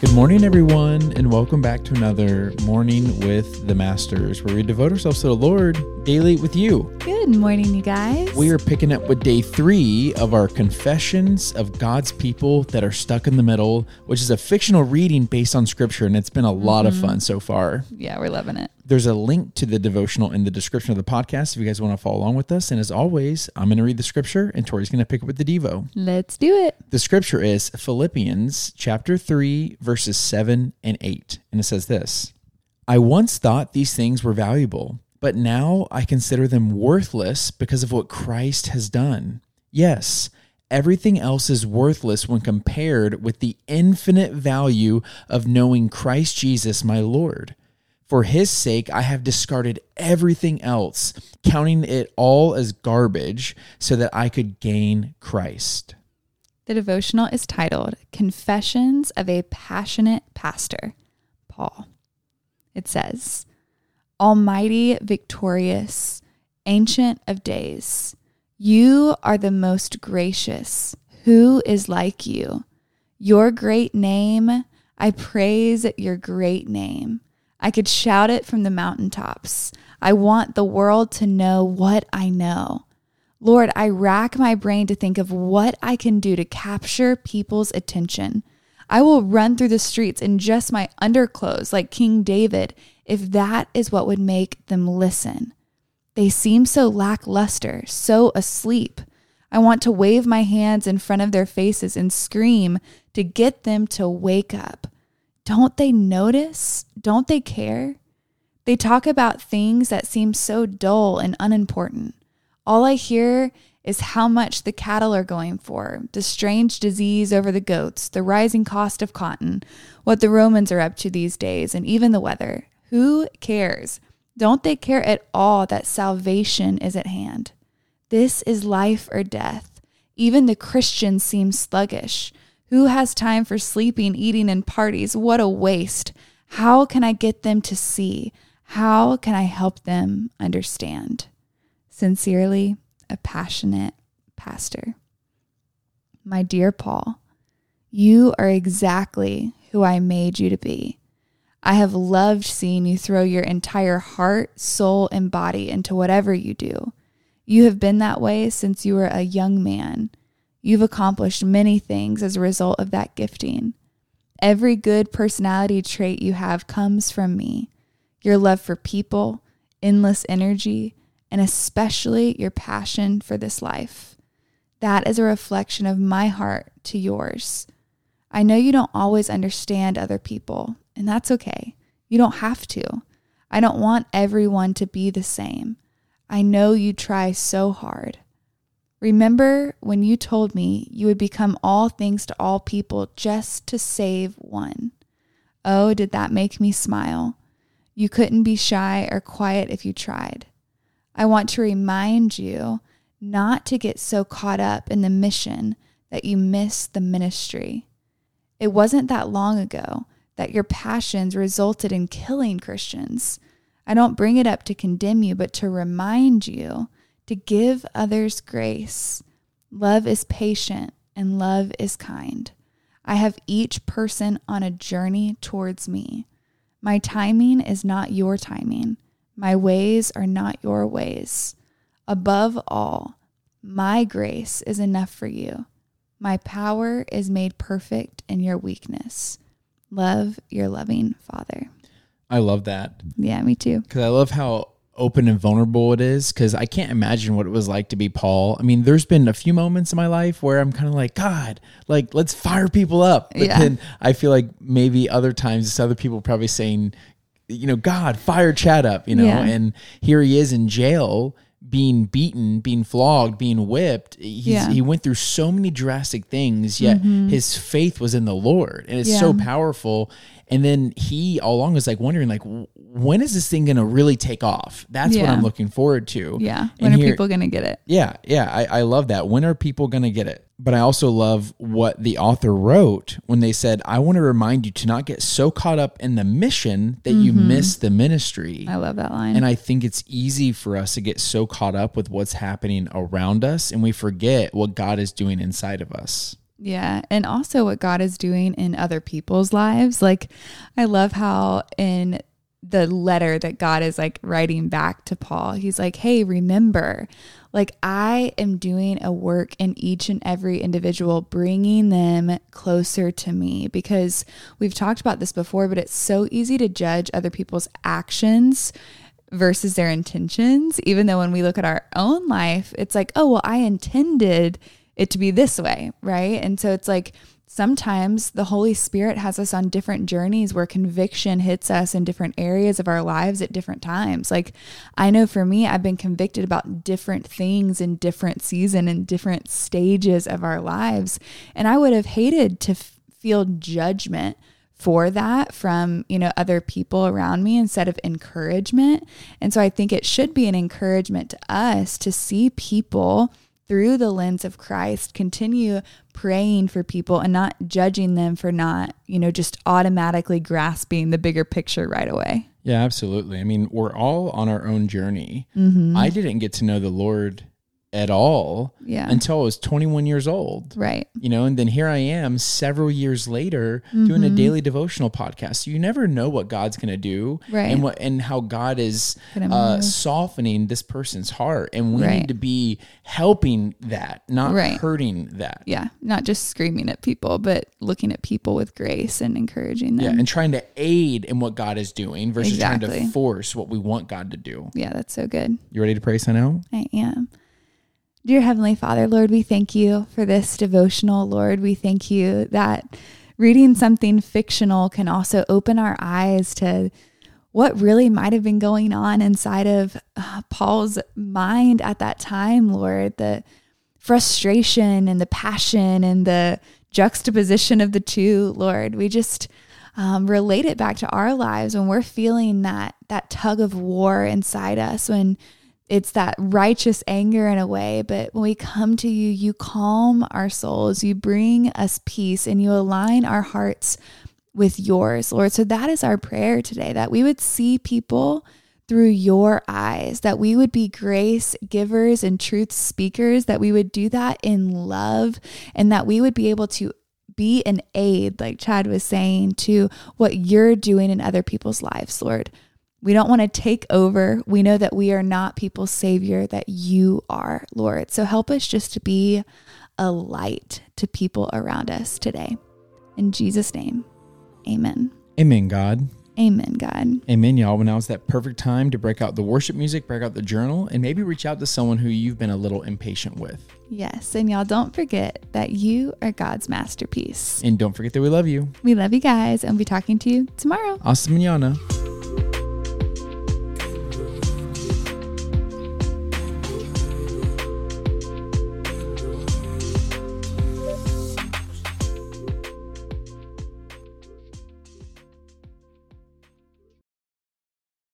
Good morning, everyone, and welcome back to another Morning with the Masters, where we devote ourselves to the Lord daily with you. Good morning, you guys. We are picking up with day three of our Confessions of God's People That Are Stuck in the Middle, which is a fictional reading based on scripture, and it's been a lot of mm-hmm. fun so far. yeah, we're loving it. There's a link to the devotional in the description of the podcast if you guys want to follow along with us. And as always, I'm going to read the scripture, and Tori's going to pick up with the Devo. Let's do it. The scripture is Philippians chapter 3, verses 7 and 8. And it says this I once thought these things were valuable, but now I consider them worthless because of what Christ has done. Yes, everything else is worthless when compared with the infinite value of knowing Christ Jesus, my Lord. For his sake, I have discarded everything else, counting it all as garbage, so that I could gain Christ. The devotional is titled Confessions of a Passionate Pastor, Paul. It says, Almighty, victorious, ancient of days, you are the most gracious. Who is like you? Your great name, I praise your great name. I could shout it from the mountaintops. I want the world to know what I know. Lord, I rack my brain to think of what I can do to capture people's attention. I will run through the streets in just my underclothes like King David if that is what would make them listen. They seem so lackluster, so asleep. I want to wave my hands in front of their faces and scream to get them to wake up. Don't they notice? Don't they care? They talk about things that seem so dull and unimportant. All I hear is how much the cattle are going for, the strange disease over the goats, the rising cost of cotton, what the Romans are up to these days, and even the weather. Who cares? Don't they care at all that salvation is at hand? This is life or death. Even the Christians seem sluggish. Who has time for sleeping, eating, and parties? What a waste. How can I get them to see? How can I help them understand? Sincerely, a passionate pastor. My dear Paul, you are exactly who I made you to be. I have loved seeing you throw your entire heart, soul, and body into whatever you do. You have been that way since you were a young man. You've accomplished many things as a result of that gifting. Every good personality trait you have comes from me your love for people, endless energy, and especially your passion for this life. That is a reflection of my heart to yours. I know you don't always understand other people, and that's okay. You don't have to. I don't want everyone to be the same. I know you try so hard. Remember when you told me you would become all things to all people just to save one? Oh, did that make me smile? You couldn't be shy or quiet if you tried. I want to remind you not to get so caught up in the mission that you miss the ministry. It wasn't that long ago that your passions resulted in killing Christians. I don't bring it up to condemn you, but to remind you to give others grace. Love is patient and love is kind. I have each person on a journey towards me. My timing is not your timing. My ways are not your ways. Above all, my grace is enough for you. My power is made perfect in your weakness. Love your loving Father. I love that Yeah, me too. because I love how open and vulnerable it is because I can't imagine what it was like to be Paul. I mean, there's been a few moments in my life where I'm kind of like, God, like, let's fire people up. But Yeah. then I feel like maybe other times it's other people probably saying, you know, God, fire Chad up, you know, Yeah. and here he is in jail being beaten, being flogged, being whipped. He's, Yeah. Mm-hmm. He went through so many drastic things, yet his faith was in the Lord. And it's so powerful. And then he all along was like wondering, like, when is this thing going to really take off? That's what I'm looking forward to. Yeah. And When are here- people going to get it? Yeah, yeah, I, I love that. When are people going to get it? But I also love what the author wrote when they said, I want to remind you to not get so caught up in the mission that you mm-hmm. miss the ministry. I love that line. And I think it's easy for us to get so caught up with what's happening around us and we forget what God is doing inside of us. Yeah. And also what God is doing in other people's lives. Like, I love how in the letter that God is like writing back to Paul, he's like, hey, remember, like, I am doing a work in each and every individual, bringing them closer to me because we've talked about this before, but it's so easy to judge other people's actions versus their intentions. Even though when we look at our own life, it's like, oh, well, I intended it to be this way, right? And so it's like, sometimes the Holy Spirit has us on different journeys where conviction hits us in different areas of our lives at different times. Like I know for me, I've been convicted about different things in different season and different stages of our lives. And I would have hated to f- feel judgment for that from you know other people around me instead of encouragement and so i think it should be an encouragement to us to see people through the lens of Christ, continue praying for people and not judging them for not, you know, just automatically grasping the bigger picture right away. Yeah, absolutely. I mean, we're all on our own journey. Mm-hmm. I didn't get to know the Lord at all yeah. until I was 21 years old. Right. You know, and then here I am several years later mm-hmm. doing a mm-hmm. daily devotional podcast. So you never know what God's going to do right. and what and how God is uh, softening this person's heart and we right. need to be helping that, not right. hurting that. Yeah, not just screaming at people, but looking at people with grace and encouraging them. Yeah, and trying to aid in what God is doing versus exactly. trying to force what we want God to do. Yeah, that's so good. You ready to pray, Sanel? I am. Dear Heavenly Father, Lord, we thank you for this devotional. Lord, we thank you that reading something fictional can also open our eyes to what really might have been going on inside of uh, Paul's mind at that time, Lord. The frustration and the passion and the juxtaposition of the two, Lord. We just um, relate it back to our lives when we're feeling that that tug of war inside us when it's that righteous anger in a way, but when we come to you, you calm our souls, you bring us peace, and you align our hearts with yours, Lord. So that is our prayer today that we would see people through your eyes, that we would be grace givers and truth speakers, that we would do that in love, and that we would be able to be an aid, like Chad was saying, to what you're doing in other people's lives, Lord. We don't want to take over. We know that we are not people's savior, that you are, Lord. So help us just to be a light to people around us today. In Jesus' name, amen. Amen, God. Amen, God. Amen, y'all. Well, now is that perfect time to break out the worship music, break out the journal, and maybe reach out to someone who you've been a little impatient with. Yes. And y'all don't forget that you are God's masterpiece. And don't forget that we love you. We love you guys, and we'll be talking to you tomorrow. Hasta mañana.